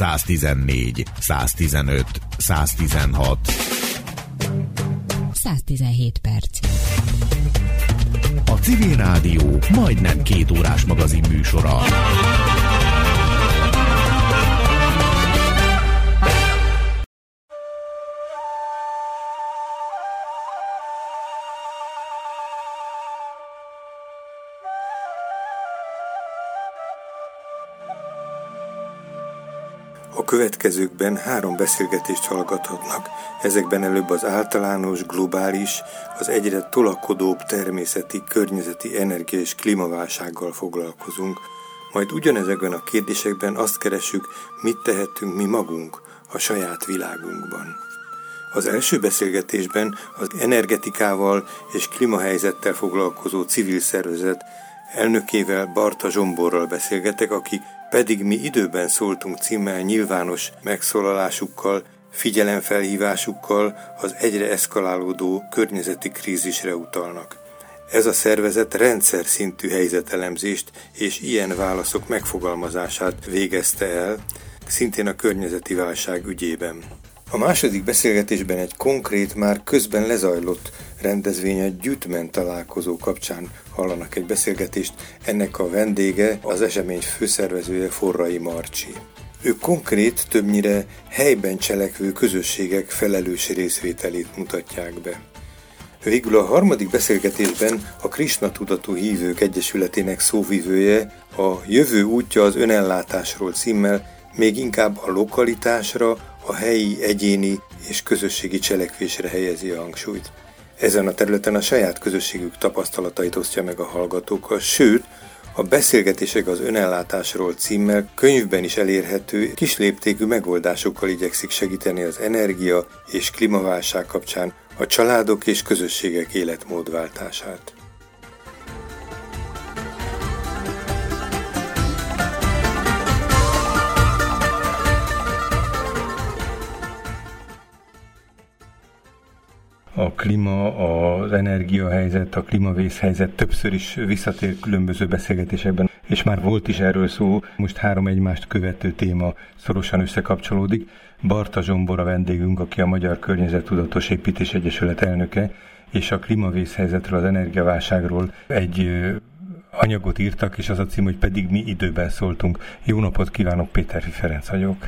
114, 115, 116. 117 perc. A Civil Rádió majdnem két órás magazin műsora. Következőkben három beszélgetést hallgathatnak. Ezekben előbb az általános, globális, az egyre tolakodóbb természeti, környezeti, energia és klímaválsággal foglalkozunk. Majd ugyanezekben a kérdésekben azt keresünk, mit tehetünk mi magunk a saját világunkban. Az első beszélgetésben az energetikával és klímahelyzettel foglalkozó civil szervezet elnökével Barta Zsomborral beszélgetek, aki pedig mi időben szóltunk címmel nyilvános megszólalásukkal, figyelemfelhívásukkal az egyre eszkalálódó környezeti krízisre utalnak. Ez a szervezet rendszer szintű helyzetelemzést és ilyen válaszok megfogalmazását végezte el, szintén a környezeti válság ügyében. A második beszélgetésben egy konkrét, már közben lezajlott rendezvény egy gyűjtmen találkozó kapcsán hallanak egy beszélgetést. Ennek a vendége az esemény főszervezője Forrai Marcsi. Ők konkrét, többnyire helyben cselekvő közösségek felelős részvételét mutatják be. Végül a harmadik beszélgetésben a Krishna Tudatú Hívők Egyesületének szóvivője a Jövő útja az önellátásról címmel még inkább a lokalitásra, a helyi, egyéni és közösségi cselekvésre helyezi a hangsúlyt. Ezen a területen a saját közösségük tapasztalatait osztja meg a hallgatókkal, sőt, a Beszélgetések az önellátásról címmel könyvben is elérhető kisléptékű megoldásokkal igyekszik segíteni az energia és klímaválság kapcsán a családok és közösségek életmódváltását. A klíma, az energiahelyzet, a klímavészhelyzet többször is visszatér különböző beszélgetésekben, és már volt is erről szó, most három egymást követő téma szorosan összekapcsolódik. Barta Zsombor a vendégünk, aki a Magyar Környezettudatos Építés Egyesület elnöke, és a klímavészhelyzetről, az energiaválságról egy anyagot írtak, és az a cím, hogy pedig mi időben szóltunk. Jó napot kívánok, Péter Ferenc vagyok.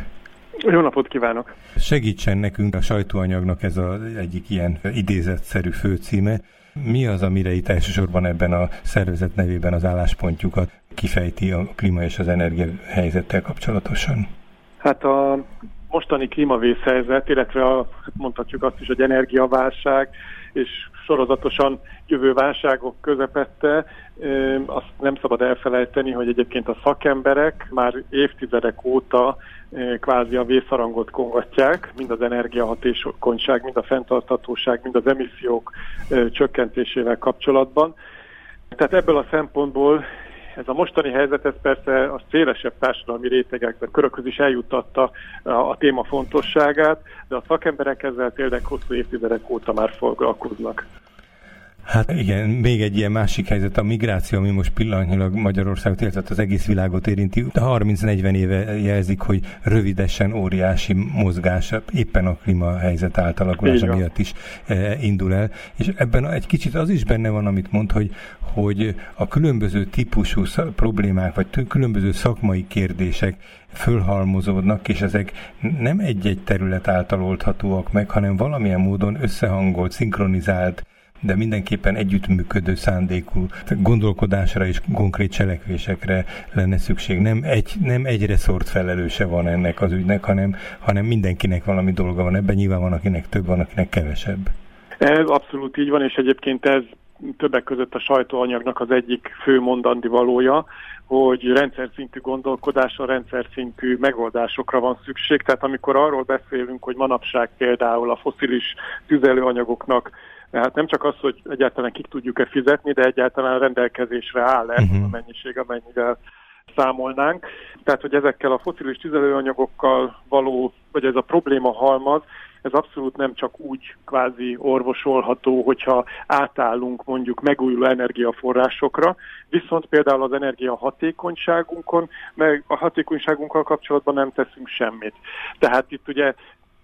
Jó napot kívánok! Segítsen nekünk a sajtóanyagnak ez az egyik ilyen idézetszerű főcíme. Mi az, amire itt elsősorban ebben a szervezet nevében az álláspontjukat kifejti a klíma és az energia helyzettel kapcsolatosan? Hát a mostani klímavészhelyzet, illetve a, mondhatjuk azt is, hogy energiaválság és sorozatosan jövő válságok közepette, azt nem szabad elfelejteni, hogy egyébként a szakemberek már évtizedek óta kvázi a vészharangot kongatják, mind az energiahatékonyság, mind a fenntarthatóság, mind az emissziók csökkentésével kapcsolatban. Tehát ebből a szempontból ez a mostani helyzet, ez persze a szélesebb társadalmi rétegekben, körökhöz is eljuttatta a, a téma fontosságát, de a szakemberek ezzel tényleg hosszú évtizedek óta már foglalkoznak. Hát igen, még egy ilyen másik helyzet, a migráció, ami most pillanatnyilag Magyarországot, illetve az egész világot érinti. 30-40 éve jelzik, hogy rövidesen óriási mozgás éppen a klímahelyzet átalakulása miatt is e, indul el. És ebben egy kicsit az is benne van, amit mond, hogy, hogy a különböző típusú problémák, vagy különböző szakmai kérdések fölhalmozódnak, és ezek nem egy-egy terület által oldhatóak meg, hanem valamilyen módon összehangolt, szinkronizált de mindenképpen együttműködő szándékú gondolkodásra és konkrét cselekvésekre lenne szükség. Nem, egy, nem egyre szort felelőse van ennek az ügynek, hanem, hanem mindenkinek valami dolga van ebben, nyilván van, akinek több, van, akinek kevesebb. Ez abszolút így van, és egyébként ez többek között a sajtóanyagnak az egyik fő mondandi valója, hogy rendszer szintű gondolkodásra, rendszer szintű megoldásokra van szükség. Tehát amikor arról beszélünk, hogy manapság például a foszilis tüzelőanyagoknak tehát nem csak az, hogy egyáltalán kik tudjuk-e fizetni, de egyáltalán rendelkezésre áll-e uh-huh. a mennyiség, amennyivel számolnánk. Tehát, hogy ezekkel a foszilis tüzelőanyagokkal való, vagy ez a probléma halmaz, ez abszolút nem csak úgy kvázi orvosolható, hogyha átállunk mondjuk megújuló energiaforrásokra, viszont például az energia hatékonyságunkon, meg a hatékonyságunkkal kapcsolatban nem teszünk semmit. Tehát itt ugye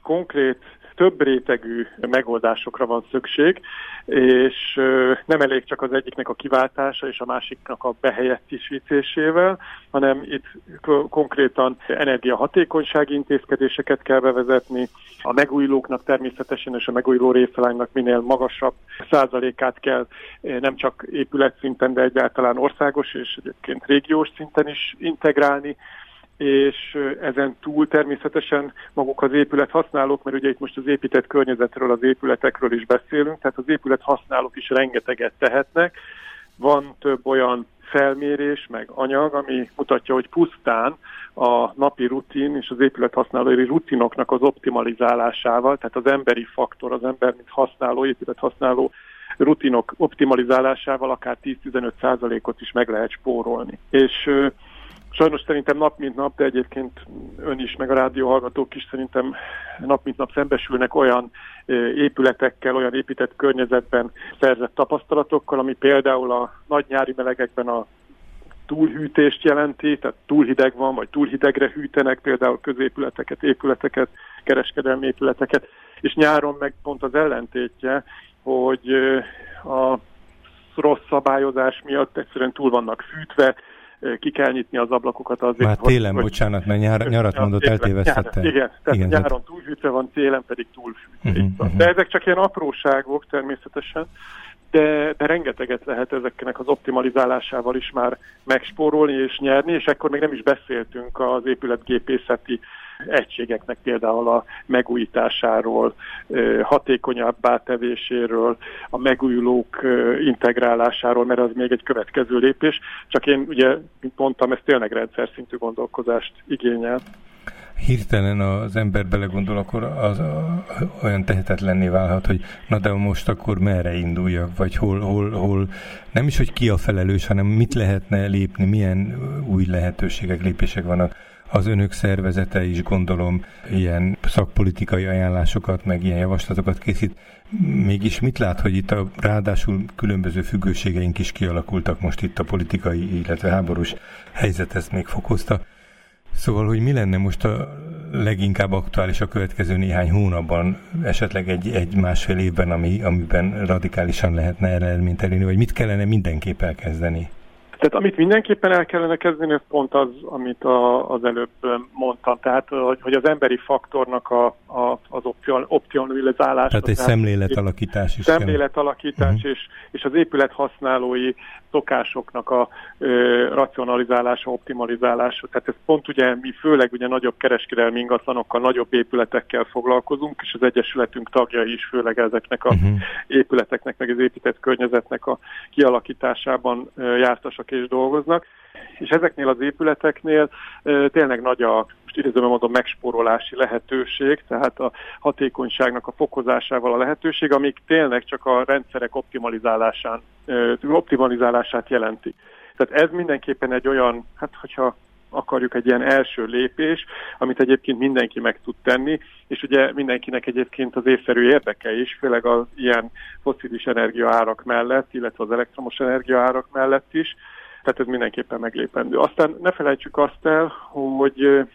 konkrét több rétegű megoldásokra van szükség, és nem elég csak az egyiknek a kiváltása és a másiknak a behelyettisítésével, hanem itt konkrétan energiahatékonysági intézkedéseket kell bevezetni, a megújulóknak természetesen és a megújuló részalánynak minél magasabb százalékát kell nem csak épületszinten, de egyáltalán országos és egyébként régiós szinten is integrálni, és ezen túl természetesen maguk az épület használók, mert ugye itt most az épített környezetről, az épületekről is beszélünk, tehát az épület használók is rengeteget tehetnek. Van több olyan felmérés, meg anyag, ami mutatja, hogy pusztán a napi rutin és az épület használói rutinoknak az optimalizálásával, tehát az emberi faktor, az ember, mint használó, épület használó rutinok optimalizálásával akár 10-15 százalékot is meg lehet spórolni. És Sajnos szerintem nap mint nap, de egyébként ön is, meg a rádióhallgatók is szerintem nap mint nap szembesülnek olyan épületekkel, olyan épített környezetben szerzett tapasztalatokkal, ami például a nagy nyári melegekben a túlhűtést jelenti, tehát túl hideg van, vagy túl hidegre hűtenek például középületeket, épületeket, kereskedelmi épületeket, és nyáron meg pont az ellentétje, hogy a rossz szabályozás miatt egyszerűen túl vannak fűtve, ki kell nyitni az ablakokat azért. Már télen, hogy, bocsánat, mert nyár, nyarat mondott, eltévesztette. Igen, tehát igen, nyáron túlhűtve van, télen pedig túlfűtve. Uh-huh, uh-huh. De ezek csak ilyen apróságok természetesen, de, de rengeteget lehet ezeknek az optimalizálásával is már megspórolni és nyerni, és ekkor még nem is beszéltünk az épületgépészeti egységeknek például a megújításáról, hatékonyabbá tevéséről, a megújulók integrálásáról, mert az még egy következő lépés. Csak én ugye, mint mondtam, ez tényleg rendszer szintű gondolkozást igényel. Hirtelen az ember belegondol, akkor az olyan tehetetlenné válhat, hogy na de most akkor merre induljak, vagy hol, hol, hol, nem is, hogy ki a felelős, hanem mit lehetne lépni, milyen új lehetőségek, lépések vannak az önök szervezete is gondolom ilyen szakpolitikai ajánlásokat, meg ilyen javaslatokat készít. Mégis mit lát, hogy itt a ráadásul különböző függőségeink is kialakultak most itt a politikai, illetve háborús helyzet ezt még fokozta. Szóval, hogy mi lenne most a leginkább aktuális a következő néhány hónapban, esetleg egy, egy másfél évben, ami, amiben radikálisan lehetne eredményt elérni, vagy mit kellene mindenképp elkezdeni? Tehát amit mindenképpen el kellene kezdeni, ez pont az, amit a, az előbb mondtam, tehát hogy, hogy az emberi faktornak a, a, az opcionalizálása. Tehát egy szemléletalakítás is. Szemléletalakítás uh-huh. és, és az épület használói szokásoknak a ö, racionalizálása, optimalizálása. Tehát ez pont ugye mi főleg ugye nagyobb kereskedelmi ingatlanokkal, nagyobb épületekkel foglalkozunk, és az Egyesületünk tagjai is főleg ezeknek a uh-huh. épületeknek, meg az épített környezetnek a kialakításában ö, jártasak és dolgoznak. És ezeknél az épületeknél ö, tényleg nagy a, idézőben mondom, megspórolási lehetőség, tehát a hatékonyságnak a fokozásával a lehetőség, amik tényleg csak a rendszerek optimalizálásán, optimalizálását jelenti. Tehát ez mindenképpen egy olyan, hát hogyha akarjuk egy ilyen első lépés, amit egyébként mindenki meg tud tenni, és ugye mindenkinek egyébként az észszerű érdeke is, főleg az ilyen foszilis energiaárak mellett, illetve az elektromos energiaárak mellett is, tehát ez mindenképpen meglépendő. Aztán ne felejtsük azt el, hogy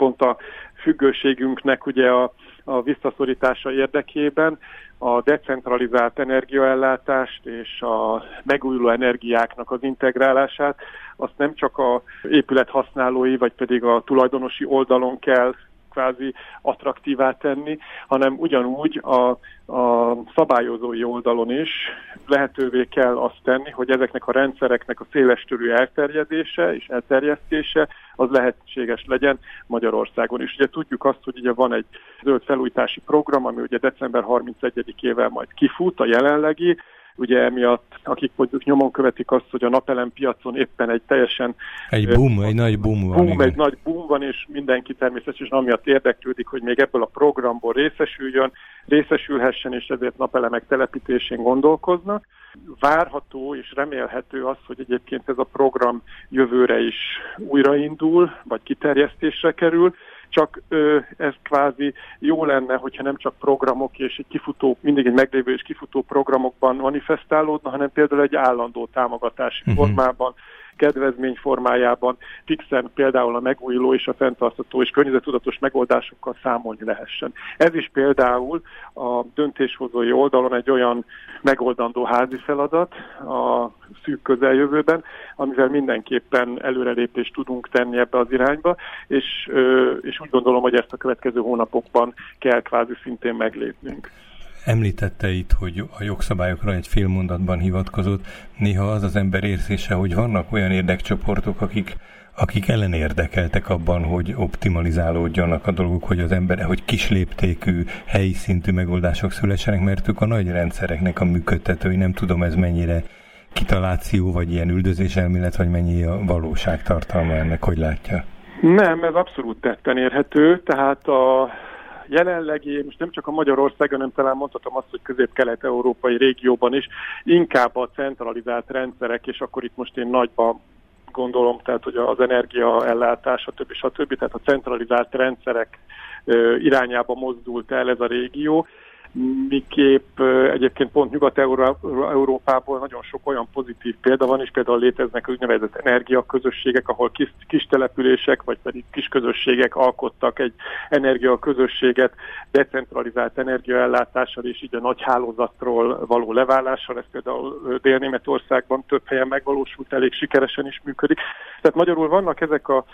pont a függőségünknek ugye a, a visszaszorítása érdekében. A decentralizált energiaellátást és a megújuló energiáknak az integrálását, azt nem csak a épület használói, vagy pedig a tulajdonosi oldalon kell kvázi attraktívá tenni, hanem ugyanúgy a, a szabályozói oldalon is lehetővé kell azt tenni, hogy ezeknek a rendszereknek a szélestörű elterjedése és elterjesztése az lehetséges legyen Magyarországon is. Ugye tudjuk azt, hogy ugye van egy zöld felújítási program, ami ugye december 31-ével majd kifut, a jelenlegi, ugye emiatt, akik mondjuk nyomon követik azt, hogy a napelem piacon éppen egy teljesen... Egy boom, egy nagy boom van. Boom, egy nagy boom van, és mindenki természetesen amiatt érdeklődik, hogy még ebből a programból részesüljön, részesülhessen, és ezért napelemek telepítésén gondolkoznak. Várható és remélhető az, hogy egyébként ez a program jövőre is újraindul, vagy kiterjesztésre kerül, csak ö, ez kvázi jó lenne, hogyha nem csak programok és egy kifutó, mindig egy meglévő és kifutó programokban manifestálódna, hanem például egy állandó támogatási uh-huh. formában, kedvezmény formájában fixen például a megújuló és a fenntartható és környezetudatos megoldásokkal számolni lehessen. Ez is például a döntéshozói oldalon egy olyan megoldandó házi feladat a szűk közeljövőben, amivel mindenképpen előrelépést tudunk tenni ebbe az irányba, és, és úgy gondolom, hogy ezt a következő hónapokban kell kvázi szintén meglépnünk. Említette itt, hogy a jogszabályokra egy fél mondatban hivatkozott. Néha az az ember érzése, hogy vannak olyan érdekcsoportok, akik akik ellenérdekeltek abban, hogy optimalizálódjanak a dolgok, hogy az ember, hogy kisléptékű, helyi szintű megoldások szülessenek, mert ők a nagy rendszereknek a működtetői, nem tudom ez mennyire kitaláció, vagy ilyen üldözés elmélet, vagy mennyi a valóság tartalma ennek, hogy látja? Nem, ez abszolút tetten érhető, tehát a jelenlegi, most nem csak a Magyarországon, hanem talán mondhatom azt, hogy közép-kelet-európai régióban is, inkább a centralizált rendszerek, és akkor itt most én nagyban gondolom, tehát hogy az energiaellátás, stb. stb. Tehát a centralizált rendszerek irányába mozdult el ez a régió, miképp egyébként pont Nyugat-Európából nagyon sok olyan pozitív példa van, és például léteznek úgynevezett energiaközösségek, ahol kis, kis települések, vagy pedig kis közösségek alkottak egy energiaközösséget decentralizált energiaellátással, és így a nagy hálózatról való leválással, ez például Dél-Németországban több helyen megvalósult, elég sikeresen is működik. Tehát magyarul vannak ezek a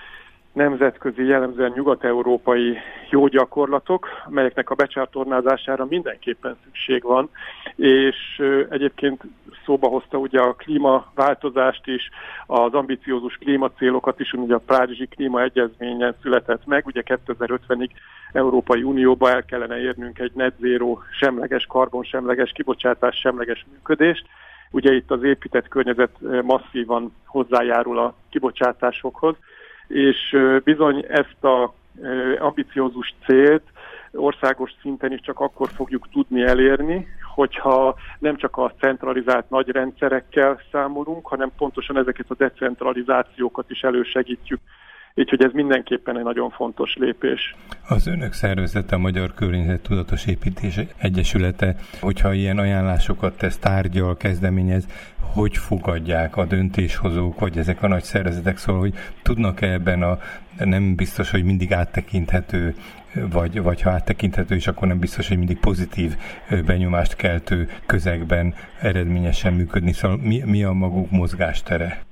nemzetközi, jellemzően nyugat-európai jó gyakorlatok, amelyeknek a becsátornázására mindenképpen szükség van, és egyébként szóba hozta ugye a klímaváltozást is, az ambiciózus klímacélokat is, ugye a Párizsi klímaegyezményen született meg, ugye 2050-ig Európai Unióba el kellene érnünk egy net zero semleges, karbonsemleges, kibocsátás semleges működést, Ugye itt az épített környezet masszívan hozzájárul a kibocsátásokhoz, és bizony ezt a ambiciózus célt országos szinten is csak akkor fogjuk tudni elérni, hogyha nem csak a centralizált nagy rendszerekkel számolunk, hanem pontosan ezeket a decentralizációkat is elősegítjük. Így, hogy ez mindenképpen egy nagyon fontos lépés. Az önök szervezete, a Magyar Környezet Tudatos Építés Egyesülete, hogyha ilyen ajánlásokat tesz, tárgyal, kezdeményez, hogy fogadják a döntéshozók, vagy ezek a nagy szervezetek, szóval, hogy tudnak-e ebben a nem biztos, hogy mindig áttekinthető vagy, vagy ha áttekinthető is, akkor nem biztos, hogy mindig pozitív benyomást keltő közegben eredményesen működni. Szóval mi, mi a maguk mozgástere?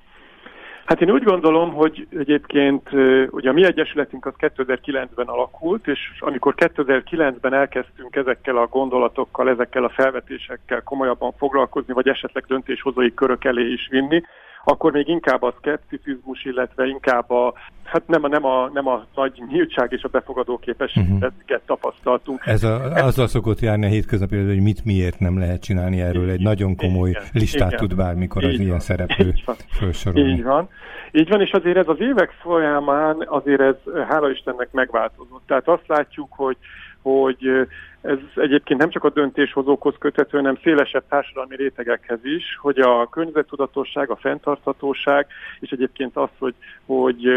Hát én úgy gondolom, hogy egyébként ugye a mi egyesületünk az 2009-ben alakult, és amikor 2009-ben elkezdtünk ezekkel a gondolatokkal, ezekkel a felvetésekkel komolyabban foglalkozni, vagy esetleg döntéshozói körök elé is vinni, akkor még inkább a szkepticizmus, illetve inkább a, hát nem a, nem a, nem a nagy nyíltság és a befogadó képességet uh-huh. tapasztaltunk. Ez a, azzal szokott járni a hétköznapi, hogy mit miért nem lehet csinálni erről. Egy nagyon komoly igen, listát igen, tud bármikor az ilyen szereplő felsorolni. Így van. Így van, és azért ez az évek folyamán azért ez, hála Istennek megváltozott. Tehát azt látjuk, hogy hogy ez egyébként nem csak a döntéshozókhoz köthető, hanem szélesebb társadalmi rétegekhez is, hogy a környezettudatosság, a fenntarthatóság, és egyébként az, hogy, hogy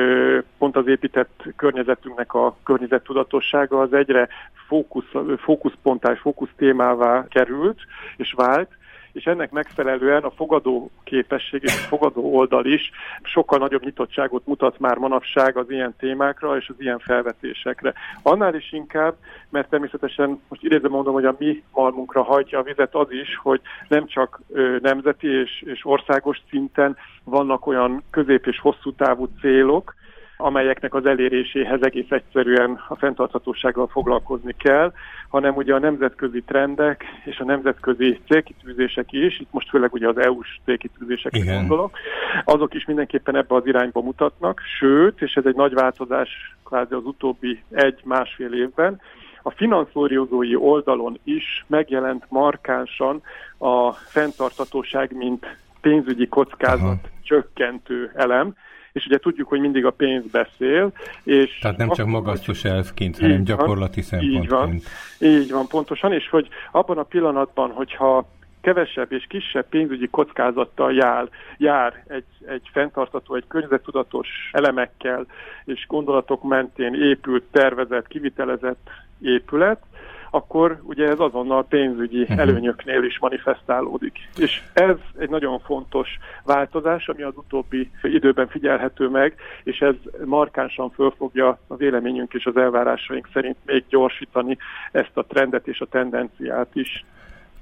pont az épített környezetünknek a környezettudatossága az egyre fókusz, fókuszponttá fókusztémává került és vált, és ennek megfelelően a fogadó képesség és a fogadó oldal is sokkal nagyobb nyitottságot mutat már manapság az ilyen témákra és az ilyen felvetésekre. Annál is inkább, mert természetesen most idézem mondom, hogy a mi malmunkra hajtja a vizet az is, hogy nem csak nemzeti és, és országos szinten vannak olyan közép- és hosszú távú célok, amelyeknek az eléréséhez egész egyszerűen a fenntarthatósággal foglalkozni kell, hanem ugye a nemzetközi trendek és a nemzetközi célkitűzések is, itt most főleg ugye az EU-s célkitűzésekre gondolok, azok is mindenképpen ebbe az irányba mutatnak, sőt, és ez egy nagy változás kvázi az utóbbi egy-másfél évben, a finanszírozói oldalon is megjelent markánsan a fenntartatóság, mint pénzügyi kockázat Aha. csökkentő elem, és ugye tudjuk, hogy mindig a pénz beszél. És Tehát nem csak magasztos elfként, hanem gyakorlati szempontként. Így van, így van, pontosan, és hogy abban a pillanatban, hogyha kevesebb és kisebb pénzügyi kockázattal jár, jár egy, egy fenntartató, egy környezettudatos elemekkel és gondolatok mentén épült, tervezett, kivitelezett épület, akkor ugye ez azonnal pénzügyi uh-huh. előnyöknél is manifestálódik. És ez egy nagyon fontos változás, ami az utóbbi időben figyelhető meg, és ez markánsan föl fogja a véleményünk és az elvárásaink szerint még gyorsítani ezt a trendet és a tendenciát is.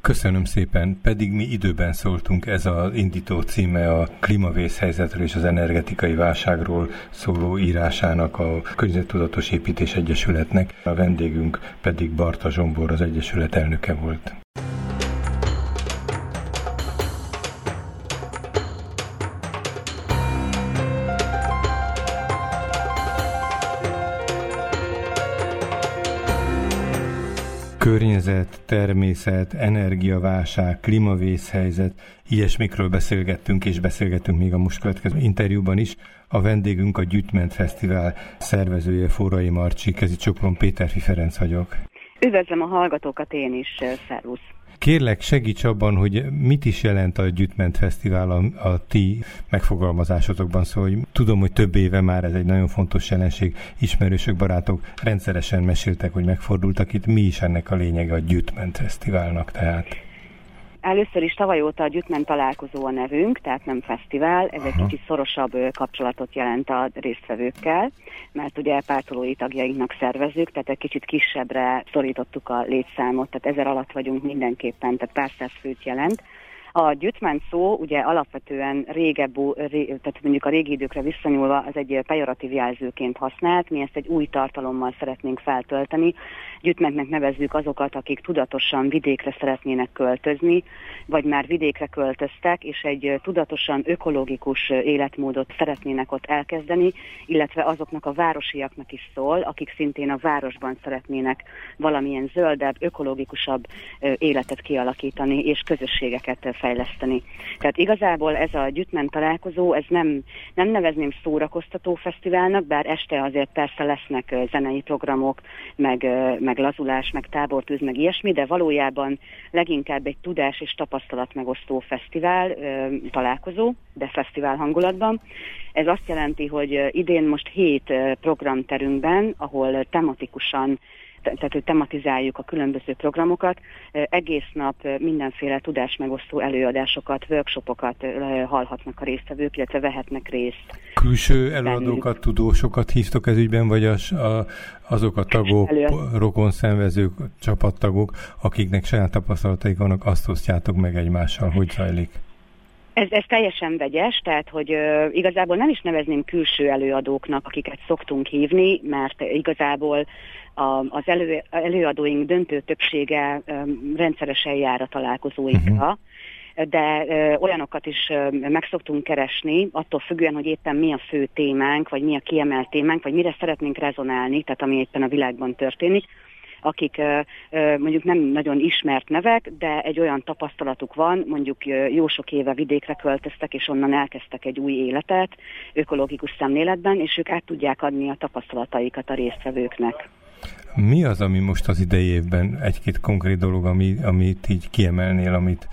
Köszönöm szépen, pedig mi időben szóltunk, ez az indító címe a klímavészhelyzetről és az energetikai válságról szóló írásának a Környezettudatos Építés Egyesületnek, a vendégünk pedig Barta Zsombor, az Egyesület elnöke volt. Környezet, természet, energiaválság, klímavészhelyzet, ilyesmikről beszélgettünk, és beszélgettünk még a most következő interjúban is. A vendégünk a Gyütment Fesztivál szervezője, Forrai Marcsi, kezi Csopron Péterfi Ferenc vagyok. Üdvözlöm a hallgatókat én is, szervusz! Kérlek, segíts abban, hogy mit is jelent a Gyütment Fesztivál a, a ti megfogalmazásotokban. Szóval hogy tudom, hogy több éve már ez egy nagyon fontos jelenség. Ismerősök, barátok rendszeresen meséltek, hogy megfordultak itt. Mi is ennek a lényege a Gyütment Fesztiválnak tehát? Először is tavaly óta a Gyütmen találkozó a nevünk, tehát nem fesztivál, ez Aha. egy kicsit szorosabb kapcsolatot jelent a résztvevőkkel, mert ugye pártolói tagjainknak szervezzük, tehát egy kicsit kisebbre szorítottuk a létszámot, tehát ezer alatt vagyunk mindenképpen, tehát pár száz főt jelent. A gyütmen szó ugye alapvetően régebb, ré, tehát mondjuk a régi időkre visszanyúlva az egy pejoratív jelzőként használt, mi ezt egy új tartalommal szeretnénk feltölteni. Gyütmennek nevezzük azokat, akik tudatosan vidékre szeretnének költözni, vagy már vidékre költöztek, és egy tudatosan ökológikus életmódot szeretnének ott elkezdeni, illetve azoknak a városiaknak is szól, akik szintén a városban szeretnének valamilyen zöldebb, ökológikusabb életet kialakítani, és közösségeket fejleszteni. Tehát igazából ez a gyütmen találkozó, ez nem, nem nevezném szórakoztató fesztiválnak, bár este azért persze lesznek zenei programok, meg, meg lazulás, meg tábortűz, meg ilyesmi, de valójában leginkább egy tudás és tapasztalat megosztó fesztivál találkozó, de fesztivál hangulatban. Ez azt jelenti, hogy idén most hét programterünkben, ahol tematikusan tehát hogy tematizáljuk a különböző programokat, egész nap mindenféle tudásmegosztó előadásokat, workshopokat hallhatnak a résztvevők, illetve vehetnek részt. Külső előadókat, tudósokat hívtok ez ügyben, vagy az, a, azok a tagok, rokon szenvezők, csapattagok, akiknek saját tapasztalataik vannak, azt osztjátok meg egymással, hogy zajlik? Ez, ez teljesen vegyes, tehát hogy ö, igazából nem is nevezném külső előadóknak, akiket szoktunk hívni, mert igazából a, az elő, előadóink döntő többsége ö, rendszeresen jár a találkozóinkra. Uh-huh de ö, olyanokat is ö, meg szoktunk keresni, attól függően, hogy éppen mi a fő témánk, vagy mi a kiemelt témánk, vagy mire szeretnénk rezonálni, tehát ami éppen a világban történik, akik mondjuk nem nagyon ismert nevek, de egy olyan tapasztalatuk van, mondjuk jó sok éve vidékre költöztek, és onnan elkezdtek egy új életet ökológikus szemléletben, és ők át tudják adni a tapasztalataikat a résztvevőknek. Mi az, ami most az idei évben egy-két konkrét dolog, ami, amit így kiemelnél, amit,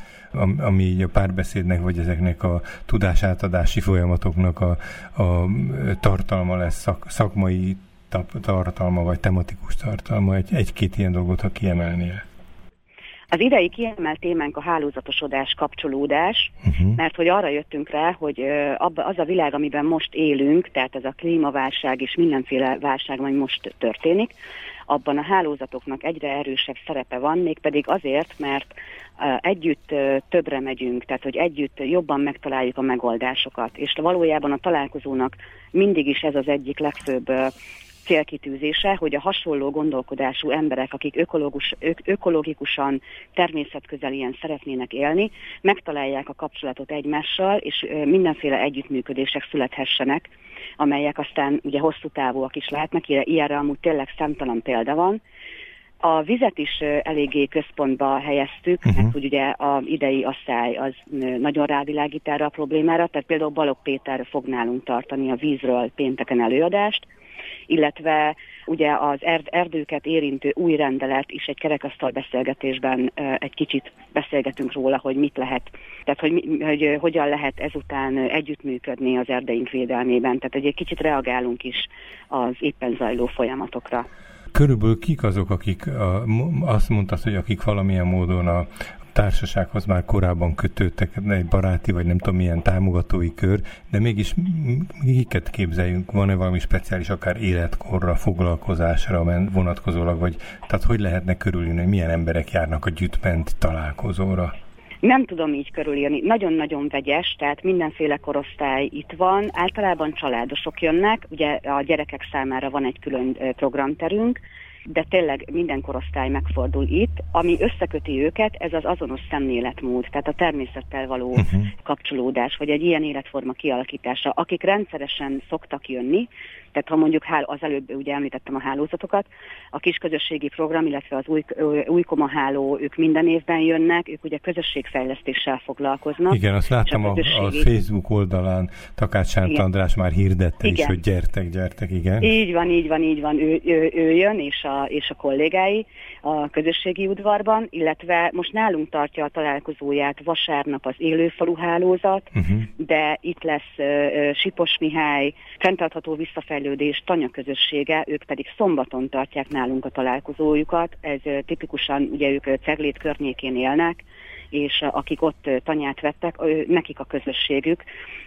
ami így a párbeszédnek, vagy ezeknek a tudásátadási folyamatoknak a, a tartalma lesz, szak, szakmai tartalma, vagy tematikus tartalma, egy, egy-két ilyen dolgot, ha kiemelnél? Az idei kiemelt témánk a hálózatosodás, kapcsolódás, uh-huh. mert hogy arra jöttünk rá, hogy abba, az a világ, amiben most élünk, tehát ez a klímaválság és mindenféle válság, ami most történik, abban a hálózatoknak egyre erősebb szerepe van, mégpedig azért, mert együtt többre megyünk, tehát hogy együtt jobban megtaláljuk a megoldásokat. És valójában a találkozónak mindig is ez az egyik legfőbb célkitűzése, hogy a hasonló gondolkodású emberek, akik ökológus, ök, ökológikusan természetközelien szeretnének élni, megtalálják a kapcsolatot egymással, és mindenféle együttműködések születhessenek, amelyek aztán ugye hosszú távúak is lehetnek, ilyenre amúgy tényleg számtalan példa van, A vizet is eléggé központba helyeztük, uh-huh. mert hogy ugye a idei asszály az nagyon rávilágít erre a problémára, tehát például Balog Péter fog nálunk tartani a vízről pénteken előadást, illetve ugye az erdőket érintő új rendelet is egy kerekasztal beszélgetésben egy kicsit beszélgetünk róla, hogy mit lehet, tehát hogy, hogy hogyan lehet ezután együttműködni az erdeink védelmében, tehát egy kicsit reagálunk is az éppen zajló folyamatokra. Körülbelül kik azok, akik a, azt mondtad, hogy akik valamilyen módon a társasághoz már korábban kötődtek, egy baráti vagy nem tudom milyen támogatói kör, de mégis miket képzeljünk? Van-e valami speciális, akár életkorra, foglalkozásra vonatkozólag, vagy tehát hogy lehetne körülülni, hogy milyen emberek járnak a gyütment találkozóra? Nem tudom így körülírni. Nagyon-nagyon vegyes, tehát mindenféle korosztály itt van. Általában családosok jönnek, ugye a gyerekek számára van egy külön programterünk, de tényleg minden korosztály megfordul itt. Ami összeköti őket, ez az azonos szemléletmód, tehát a természettel való uh-huh. kapcsolódás, vagy egy ilyen életforma kialakítása. Akik rendszeresen szoktak jönni, tehát ha mondjuk az előbb ugye említettem a hálózatokat, a kisközösségi program, illetve az új, új koma háló, ők minden évben jönnek, ők ugye közösségfejlesztéssel foglalkoznak. Igen, azt láttam a, a, közösségi... a Facebook oldalán, Takács Sánt András már hirdette igen. is, hogy gyertek, gyertek, igen. Így van, így van, így van, ő, ő, ő jön, és a, és a kollégái a közösségi udvarban, illetve most nálunk tartja a találkozóját vasárnap az élőfalu hálózat, uh-huh. de itt lesz uh, Sipos Mihály, fenntartható visszafejlesztés fejlődés tanya közössége, ők pedig szombaton tartják nálunk a találkozójukat. Ez tipikusan, ugye ők Ceglét környékén élnek, és akik ott tanyát vettek, nekik a közösségük,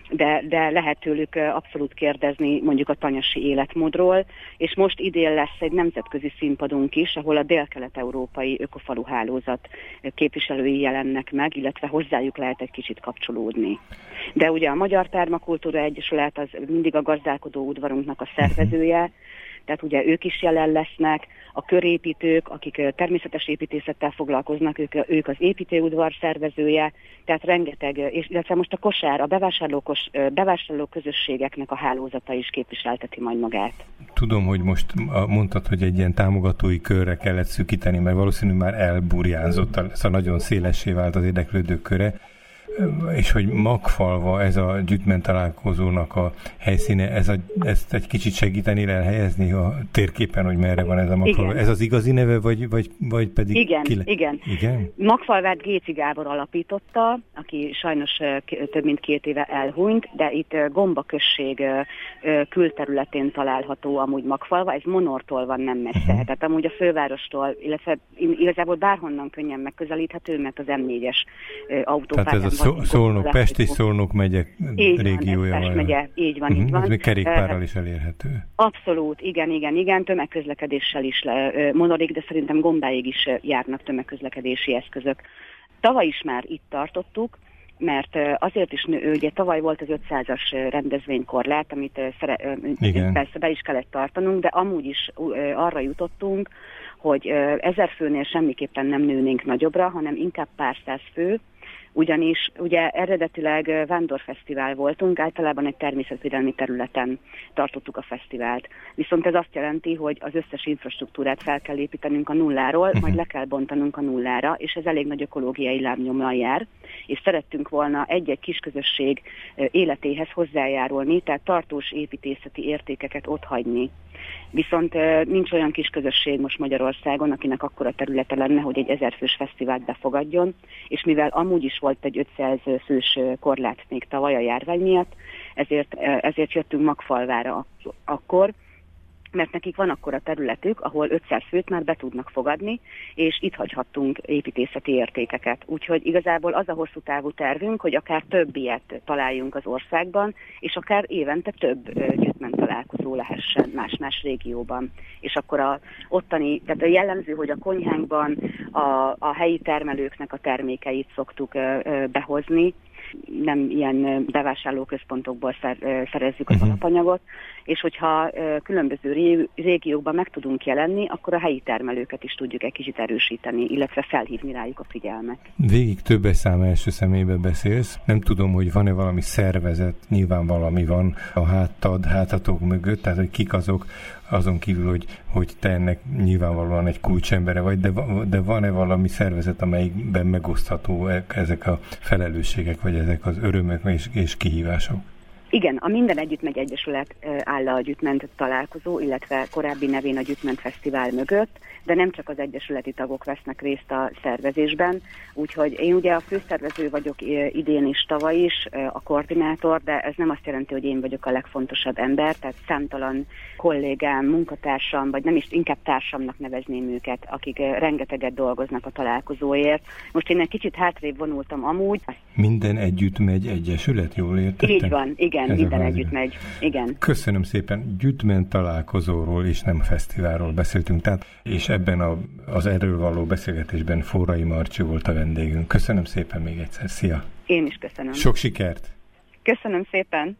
de, de lehet tőlük abszolút kérdezni mondjuk a tanyasi életmódról, és most idén lesz egy nemzetközi színpadunk is, ahol a dél-kelet-európai ökofalu hálózat képviselői jelennek meg, illetve hozzájuk lehet egy kicsit kapcsolódni. De ugye a Magyar Permakultúra Egyesület az mindig a gazdálkodó udvarunknak a szervezője, tehát ugye ők is jelen lesznek, a körépítők, akik természetes építészettel foglalkoznak, ők, ők az építőudvar szervezője, tehát rengeteg, és illetve most a kosár, a bevásárlókos, bevásárló közösségeknek a hálózata is képviselteti majd magát. Tudom, hogy most mondtad, hogy egy ilyen támogatói körre kellett szűkíteni, mert valószínűleg már elburjánzott, szóval nagyon szélessé vált az érdeklődők köre és hogy magfalva ez a gyűjtment találkozónak a helyszíne, ez a, ezt egy kicsit segíteni elhelyezni a térképen, hogy merre van ez a magfalva. Igen. Ez az igazi neve, vagy, vagy, vagy pedig... Igen, kile... igen. igen. Magfalvát Géci Gábor alapította, aki sajnos több mint két éve elhunyt, de itt Gomba község külterületén található amúgy Magfalva, ez Monortól van nem messze, uh-huh. tehát amúgy a fővárostól, illetve igazából bárhonnan könnyen megközelíthető, mert az M4-es autópályán van Szó, Szolnok, Pesti Szolnok megye így régiója van. Pest megye, így van, uh-huh, így van. Ez még kerékpárral is elérhető. Abszolút, igen, igen, igen, tömegközlekedéssel is monorik, de szerintem gombáig is járnak tömegközlekedési eszközök. Tavaly is már itt tartottuk, mert azért is, ugye tavaly volt az 500-as rendezvénykorlát, amit szere, persze be is kellett tartanunk, de amúgy is arra jutottunk, hogy ezer főnél semmiképpen nem nőnénk nagyobbra, hanem inkább pár száz fő, ugyanis ugye eredetileg vándorfesztivál voltunk, általában egy természetvédelmi területen tartottuk a fesztivált. Viszont ez azt jelenti, hogy az összes infrastruktúrát fel kell építenünk a nulláról, uh-huh. majd le kell bontanunk a nullára, és ez elég nagy ökológiai lábnyommal jár, és szerettünk volna egy-egy kisközösség életéhez hozzájárulni, tehát tartós építészeti értékeket otthagyni. Viszont nincs olyan kis közösség most Magyarországon, akinek akkora területe lenne, hogy egy ezerfős fesztivált befogadjon, és mivel amúgy is volt egy 500 fős korlát még tavaly a járvány miatt, ezért, ezért jöttünk Magfalvára akkor, mert nekik van akkor a területük, ahol 500 főt már be tudnak fogadni, és itt hagyhattunk építészeti értékeket. Úgyhogy igazából az a hosszú távú tervünk, hogy akár több ilyet találjunk az országban, és akár évente több gyűjtment találkozó lehessen más-más régióban. És akkor a ottani, tehát a jellemző, hogy a konyhánkban a, a helyi termelőknek a termékeit szoktuk behozni, nem ilyen bevásárlóközpontokból szerezzük az uh-huh. alapanyagot, és hogyha különböző régiókban meg tudunk jelenni, akkor a helyi termelőket is tudjuk egy kicsit erősíteni, illetve felhívni rájuk a figyelmet. Végig többes szám első személybe beszélsz. Nem tudom, hogy van-e valami szervezet, nyilván valami van a háttad, hátatok mögött, tehát hogy kik azok, azon kívül, hogy, hogy te ennek nyilvánvalóan egy kulcsembere vagy, de, de van-e valami szervezet, amelyikben megosztható e, ezek a felelősségek, vagy ezek az örömök és, és kihívások? Igen, a Minden Együtt megy Egyesület áll a Gyütment találkozó, illetve korábbi nevén a Gyütment Fesztivál mögött, de nem csak az egyesületi tagok vesznek részt a szervezésben, úgyhogy én ugye a főszervező vagyok idén is, tavaly is, a koordinátor, de ez nem azt jelenti, hogy én vagyok a legfontosabb ember, tehát számtalan kollégám, munkatársam, vagy nem is inkább társamnak nevezném őket, akik rengeteget dolgoznak a találkozóért. Most én egy kicsit hátrébb vonultam amúgy. Minden együtt megy egyesület, jól értettem? Így van, igen, Ez minden együtt megy. Igen. Köszönöm szépen, Gyütmen találkozóról és nem fesztiválról beszéltünk, tehát, és ebben a, az erről való beszélgetésben Forrai Marcsi volt a vendégünk. Köszönöm szépen még egyszer, szia! Én is köszönöm. Sok sikert! Köszönöm szépen!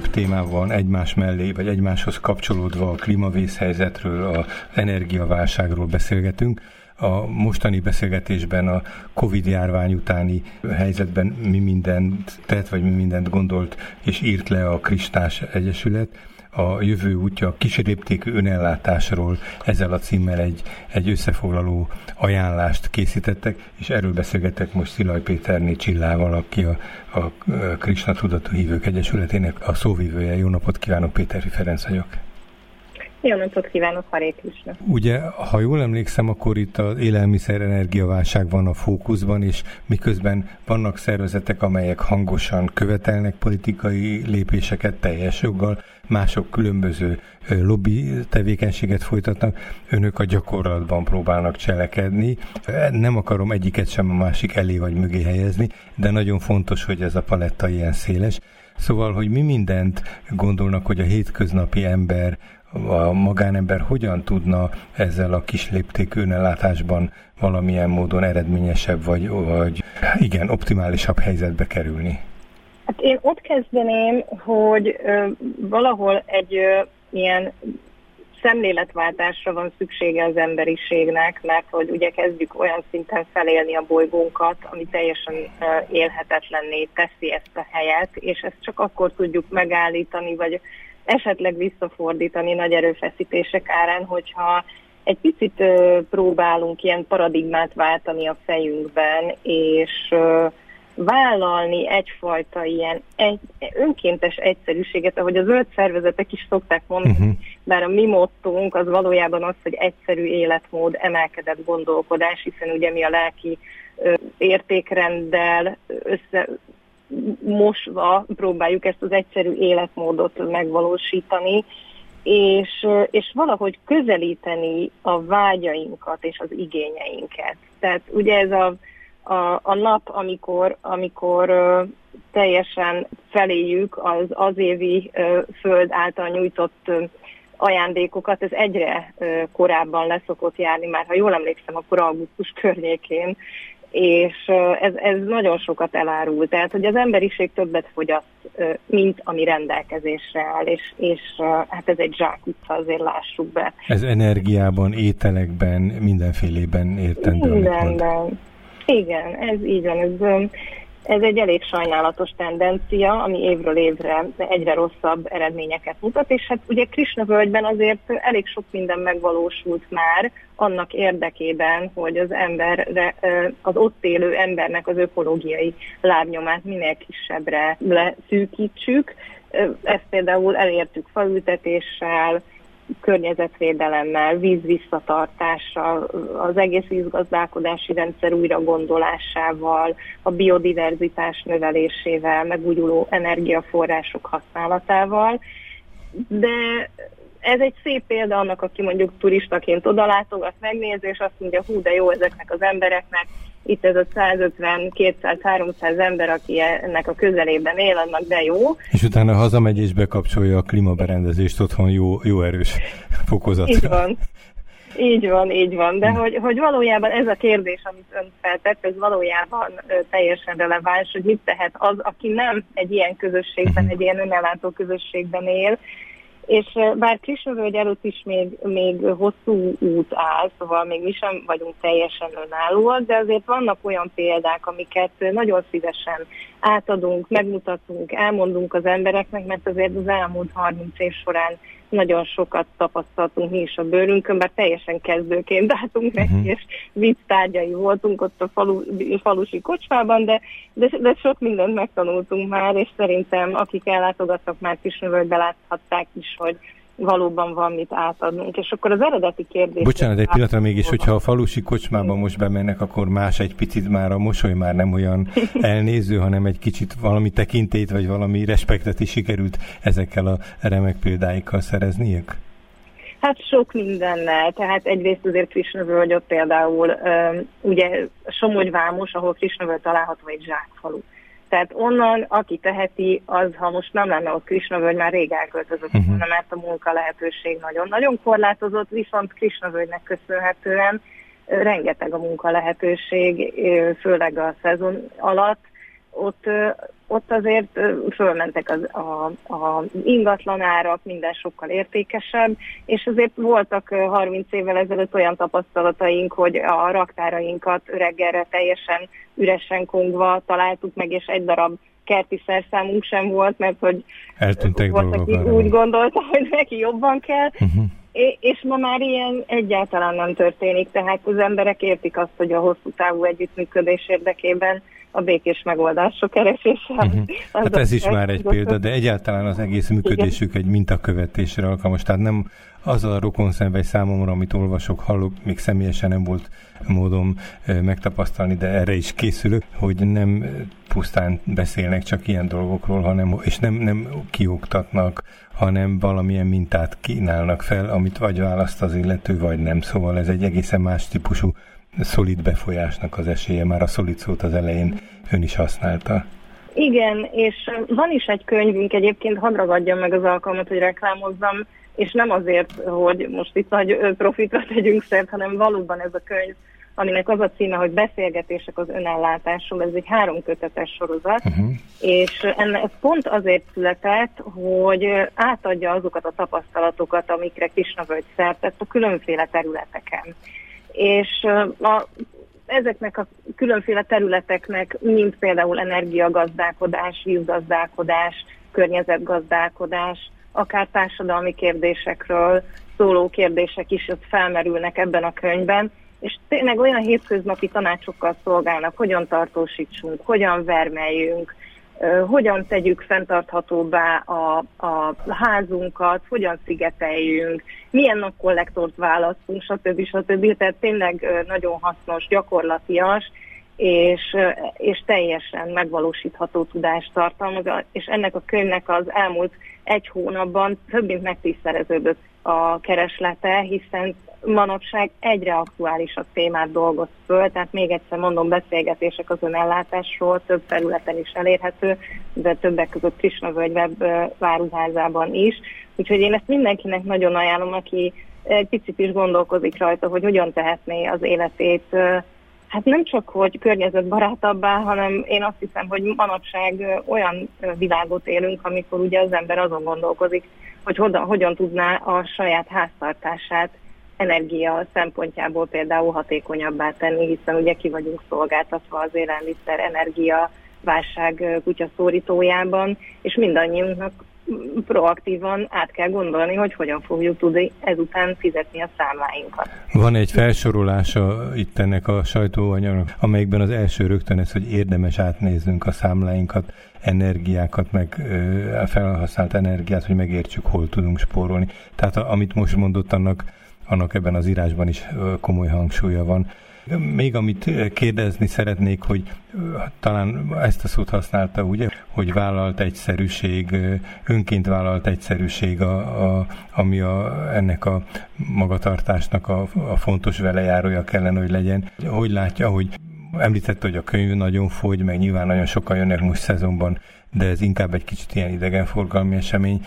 Több témával egymás mellé, vagy egymáshoz kapcsolódva a klímavészhelyzetről, az energiaválságról beszélgetünk. A mostani beszélgetésben a Covid járvány utáni helyzetben mi mindent tett, vagy mi mindent gondolt és írt le a Kristás Egyesület a jövő útja kísérléptékű önellátásról ezzel a címmel egy, egy összefoglaló ajánlást készítettek, és erről beszélgetek most Szilaj Péterné Csillával, aki a, a Krisna Tudatú Hívők Egyesületének a szóvívője. Jó napot kívánok, Péteri Ferenc vagyok. Jó napot kívánok, Haré Krisna. Ugye, ha jól emlékszem, akkor itt az élelmiszer energiaválság van a fókuszban, és miközben vannak szervezetek, amelyek hangosan követelnek politikai lépéseket teljes joggal, mások különböző lobby tevékenységet folytatnak, önök a gyakorlatban próbálnak cselekedni. Nem akarom egyiket sem a másik elé vagy mögé helyezni, de nagyon fontos, hogy ez a paletta ilyen széles. Szóval, hogy mi mindent gondolnak, hogy a hétköznapi ember a magánember hogyan tudna ezzel a kis léptékű önellátásban valamilyen módon eredményesebb vagy, vagy igen, optimálisabb helyzetbe kerülni? Hát én ott kezdeném, hogy ö, valahol egy ö, ilyen szemléletváltásra van szüksége az emberiségnek, mert hogy ugye kezdjük olyan szinten felélni a bolygónkat, ami teljesen élhetetlenné teszi ezt a helyet, és ezt csak akkor tudjuk megállítani, vagy esetleg visszafordítani nagy erőfeszítések árán, hogyha egy picit próbálunk ilyen paradigmát váltani a fejünkben, és vállalni egyfajta ilyen egy, önkéntes egyszerűséget, ahogy a zöld szervezetek is szokták mondani, uh-huh. bár a mi mottunk az valójában az, hogy egyszerű életmód, emelkedett gondolkodás, hiszen ugye mi a lelki ö, értékrenddel össze, mosva próbáljuk ezt az egyszerű életmódot megvalósítani, és, és valahogy közelíteni a vágyainkat és az igényeinket. Tehát ugye ez a, a, a nap, amikor, amikor teljesen feléjük az az évi uh, föld által nyújtott ajándékokat, ez egyre korábban leszokott járni, már ha jól emlékszem, akkor augusztus környékén, és ez, ez nagyon sokat elárul. Tehát, hogy az emberiség többet fogyaszt, mint ami rendelkezésre áll, és, és hát ez egy zsákutca, azért lássuk be. Ez energiában, ételekben, mindenfélében értendő. Mindenben. Igen, ez így van. Ez, ez egy elég sajnálatos tendencia, ami évről évre egyre rosszabb eredményeket mutat, és hát ugye Krisna völgyben azért elég sok minden megvalósult már annak érdekében, hogy az ember, az ott élő embernek az ökológiai lábnyomát minél kisebbre leszűkítsük. Ezt például elértük faültetéssel, környezetvédelemmel, víz visszatartással, az egész vízgazdálkodási rendszer újra gondolásával, a biodiverzitás növelésével, megújuló energiaforrások használatával. De ez egy szép példa annak, aki mondjuk turistaként odalátogat, megnézi, és azt mondja, hú, de jó ezeknek az embereknek, itt ez a 150, 200, 300 ember, aki ennek a közelében él, annak de jó. És utána hazamegy és bekapcsolja a klímaberendezést otthon jó, jó erős fokozatra. Így van. Így van, így van. De hogy, hogy valójában ez a kérdés, amit ön feltett, ez valójában teljesen releváns, hogy mit tehet az, aki nem egy ilyen közösségben, uh-huh. egy ilyen önellátó közösségben él, És bár Krisnavölgy előtt is még, még hosszú út áll, szóval még mi sem vagyunk teljesen önállóak, de azért vannak olyan példák, amiket nagyon szívesen átadunk, megmutatunk, elmondunk az embereknek, mert azért az elmúlt 30 év során nagyon sokat tapasztaltunk mi is a bőrünkön, bár teljesen kezdőként álltunk neki, uh-huh. és vicc tárgyai voltunk ott a falu, falusi kocsmában, de, de, de sok mindent megtanultunk már, és szerintem akik ellátogattak már Kisnövölgybe láthatták is, hogy valóban van mit átadnunk. És akkor az eredeti kérdés... Bocsánat, egy pillanatra mégis, hogyha a falusi kocsmába most bemennek, akkor más egy picit már a mosoly már nem olyan elnéző, hanem egy kicsit valami tekintét, vagy valami respektet is sikerült ezekkel a remek példáikkal szerezniük? Hát sok mindennel, tehát egyrészt azért Krisnavölgyot például, ugye Somogyvámos, ahol Krisnavöld található egy zsákfalu. Tehát onnan, aki teheti, az, ha most nem lenne ott Krisnavölgy, már rég elköltözött uh-huh. volna, mert a munka lehetőség nagyon-nagyon korlátozott, viszont Krisnavölgynek köszönhetően rengeteg a munka lehetőség, főleg a szezon alatt, ott, ott azért fölmentek az, a, a ingatlanárak, minden sokkal értékesebb, és azért voltak 30 évvel ezelőtt olyan tapasztalataink, hogy a raktárainkat reggelre teljesen üresen kongva találtuk meg, és egy darab kerti szerszámunk sem volt, mert hogy Eltűntek volt, aki úgy gondolta, hogy neki jobban kell, uh-huh. és ma már ilyen egyáltalán nem történik, tehát az emberek értik azt, hogy a hosszú távú együttműködés érdekében a békés megoldások keresése. Uh-huh. Hát ez is már egy példa, de egyáltalán az egész működésük Igen. egy mintakövetésre alkalmas, tehát nem az a rokon szenvely számomra, amit olvasok, hallok, még személyesen nem volt módom megtapasztalni, de erre is készülök, hogy nem pusztán beszélnek csak ilyen dolgokról, hanem, és nem, nem kioktatnak, hanem valamilyen mintát kínálnak fel, amit vagy választ az illető, vagy nem. Szóval ez egy egészen más típusú szolid befolyásnak az esélye, már a szolid szót az elején ön is használta. Igen, és van is egy könyvünk, egyébként hadd ragadjam meg az alkalmat, hogy reklámozzam, és nem azért, hogy most itt nagy profitra tegyünk szert, hanem valóban ez a könyv, aminek az a címe, hogy Beszélgetések az önellátásról, ez egy három kötetes sorozat, uh-huh. és enne, ez pont azért született, hogy átadja azokat a tapasztalatokat, amikre Kisnavölgy szertett a különféle területeken és a, ezeknek a különféle területeknek, mint például energiagazdálkodás, vízgazdálkodás, környezetgazdálkodás, akár társadalmi kérdésekről szóló kérdések is ott felmerülnek ebben a könyvben, és tényleg olyan hétköznapi tanácsokkal szolgálnak, hogyan tartósítsunk, hogyan vermeljünk, hogyan tegyük fenntarthatóbbá a, a házunkat, hogyan szigeteljünk, milyen napkollektort választunk, stb. stb. Tehát tényleg nagyon hasznos, gyakorlatias, és, és teljesen megvalósítható tudást tartalmaz, és ennek a könyvnek az elmúlt egy hónapban több mint megtízszereződött a kereslete, hiszen manapság egyre aktuálisabb témát dolgoz föl, tehát még egyszer mondom, beszélgetések az önellátásról, több területen is elérhető, de többek között Krishna web váruházában is. Úgyhogy én ezt mindenkinek nagyon ajánlom, aki egy picit is gondolkozik rajta, hogy hogyan tehetné az életét Hát nem csak, hogy környezetbarátabbá, hanem én azt hiszem, hogy manapság olyan világot élünk, amikor ugye az ember azon gondolkozik, hogy hogyan, hogyan tudná a saját háztartását energia szempontjából például hatékonyabbá tenni, hiszen ugye ki vagyunk szolgáltatva az élelmiszer energia válság kutyaszórítójában, és mindannyiunknak proaktívan át kell gondolni, hogy hogyan fogjuk tudni ezután fizetni a számláinkat. Van egy felsorolása itt ennek a sajtóanyagnak, amelyikben az első rögtön ez, hogy érdemes átnéznünk a számláinkat, energiákat, meg felhasznált energiát, hogy megértsük, hol tudunk spórolni. Tehát amit most mondott, annak annak ebben az írásban is komoly hangsúlya van. Még amit kérdezni szeretnék, hogy talán ezt a szót használta, ugye, hogy vállalt egyszerűség, önként vállalt egyszerűség, a, a, ami a, ennek a magatartásnak a, a fontos velejárója kellene, hogy legyen. Hogy látja, hogy említette, hogy a könyv nagyon fogy, meg nyilván nagyon sokan jönnek most szezonban de ez inkább egy kicsit ilyen idegenforgalmi esemény.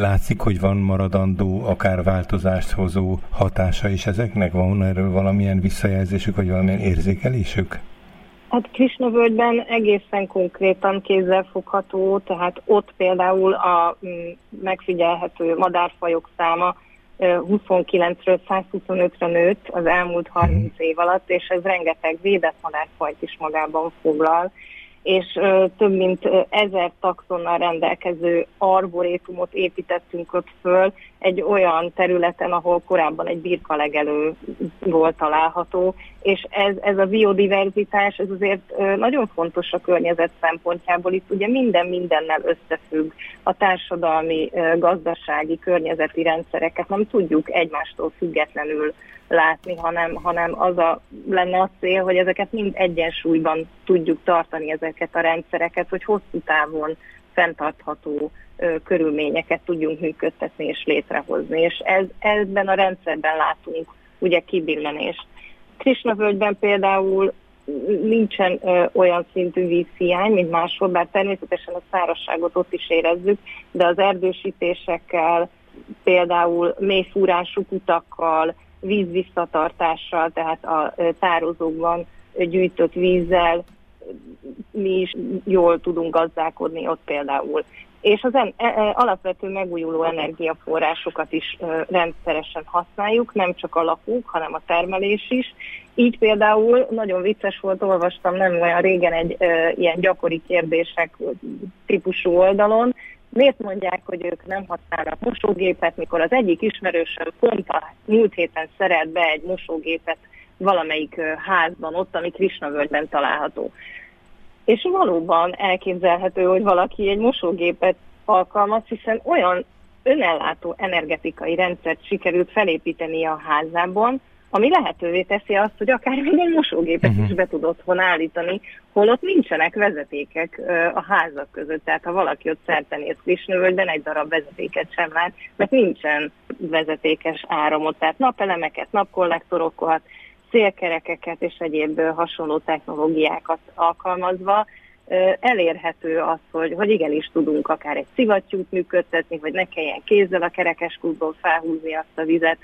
Látszik, hogy van maradandó, akár változást hozó hatása is ezeknek? Van erről valamilyen visszajelzésük, vagy valamilyen érzékelésük? Hát Krisnavölgyben egészen konkrétan kézzelfogható, tehát ott például a mm, megfigyelhető madárfajok száma 29-ről 125-re nőtt az elmúlt 30 mhm. év alatt, és ez rengeteg védett madárfajt is magában foglal és több mint ezer taxonnal rendelkező arborétumot építettünk ott föl egy olyan területen, ahol korábban egy birkalegelő volt található, és ez, ez a biodiverzitás, ez azért nagyon fontos a környezet szempontjából. Itt ugye minden mindennel összefügg a társadalmi, gazdasági, környezeti rendszereket nem tudjuk egymástól függetlenül látni, hanem, hanem az a, lenne a cél, hogy ezeket mind egyensúlyban tudjuk tartani ezeket a rendszereket, hogy hosszú távon fenntartható ö, körülményeket tudjunk működtetni és létrehozni. És ez, ebben a rendszerben látunk ugye kibillenést. Krisna völgyben például nincsen ö, olyan szintű vízhiány, mint máshol, bár természetesen a szárazságot ott is érezzük, de az erdősítésekkel, például mélyfúrású utakkal, víz visszatartással, tehát a tározókban gyűjtött vízzel mi is jól tudunk gazdálkodni ott például. És az en, e, e, alapvető megújuló energiaforrásokat is e, rendszeresen használjuk, nem csak a lakók, hanem a termelés is. Így például nagyon vicces volt, olvastam nem olyan régen egy e, ilyen gyakori kérdések típusú oldalon, Miért mondják, hogy ők nem használnak mosógépet, mikor az egyik ismerősöm pont a múlt héten szerelt be egy mosógépet valamelyik házban, ott, ami Krisnavölgyben található. És valóban elképzelhető, hogy valaki egy mosógépet alkalmaz, hiszen olyan önellátó energetikai rendszert sikerült felépíteni a házában, ami lehetővé teszi azt, hogy akár még egy mosógépet uh-huh. is be tud otthon állítani, holott nincsenek vezetékek a házak között. Tehát ha valaki ott szertenész Krisnövölgyben, egy darab vezetéket sem lát, mert nincsen vezetékes áramot, tehát napelemeket, napkollektorokat, szélkerekeket és egyéb hasonló technológiákat alkalmazva elérhető az, hogy, hogy igenis tudunk akár egy szivattyút működtetni, hogy ne kelljen kézzel a kerekeskútból felhúzni azt a vizet,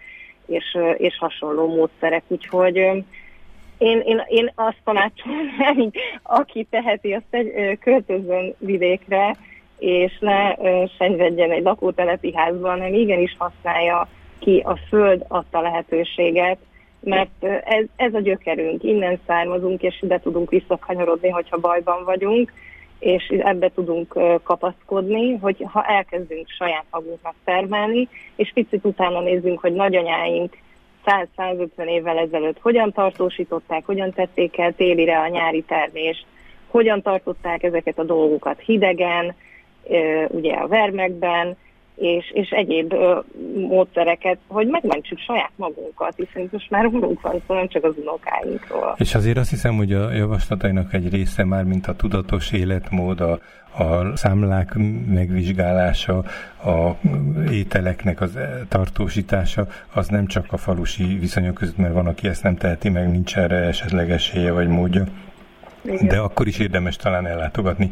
és, és hasonló módszerek. Úgyhogy én, én, én azt tanácsolom, aki teheti, azt egy költözön vidékre, és ne senyvedjen egy lakótelepi házban, hanem igenis használja ki a föld adta lehetőséget, mert ez, ez a gyökerünk, innen származunk, és ide tudunk visszakanyarodni, hogyha bajban vagyunk, és ebbe tudunk kapaszkodni, hogy ha elkezdünk saját magunknak termelni, és picit utána nézzünk, hogy nagyanyáink 100-150 évvel ezelőtt hogyan tartósították, hogyan tették el télire a nyári termést, hogyan tartották ezeket a dolgokat hidegen, ugye a vermekben, és, és egyéb ö, módszereket, hogy megmentsük saját magunkat, hiszen most már ununk van, szóval nem csak az unokáinkról. És azért azt hiszem, hogy a javaslatainak egy része már, mint a tudatos életmód, a, a számlák megvizsgálása, a ételeknek az tartósítása, az nem csak a falusi viszonyok között, mert van, aki ezt nem teheti meg, nincs erre esetleg esélye vagy módja, De akkor is érdemes talán ellátogatni.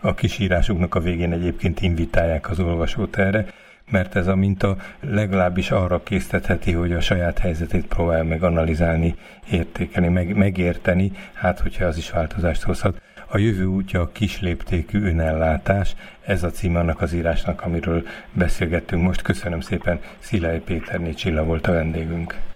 A kisírásuknak a végén egyébként invitálják az olvasót erre, mert ez a minta legalábbis arra késztetheti, hogy a saját helyzetét próbál meg analizálni, értékelni, meg, megérteni, hát hogyha az is változást hozhat. A jövő útja a kisléptékű önellátás, ez a cím annak az írásnak, amiről beszélgettünk most. Köszönöm szépen, Szilai Péterné Csilla volt a vendégünk.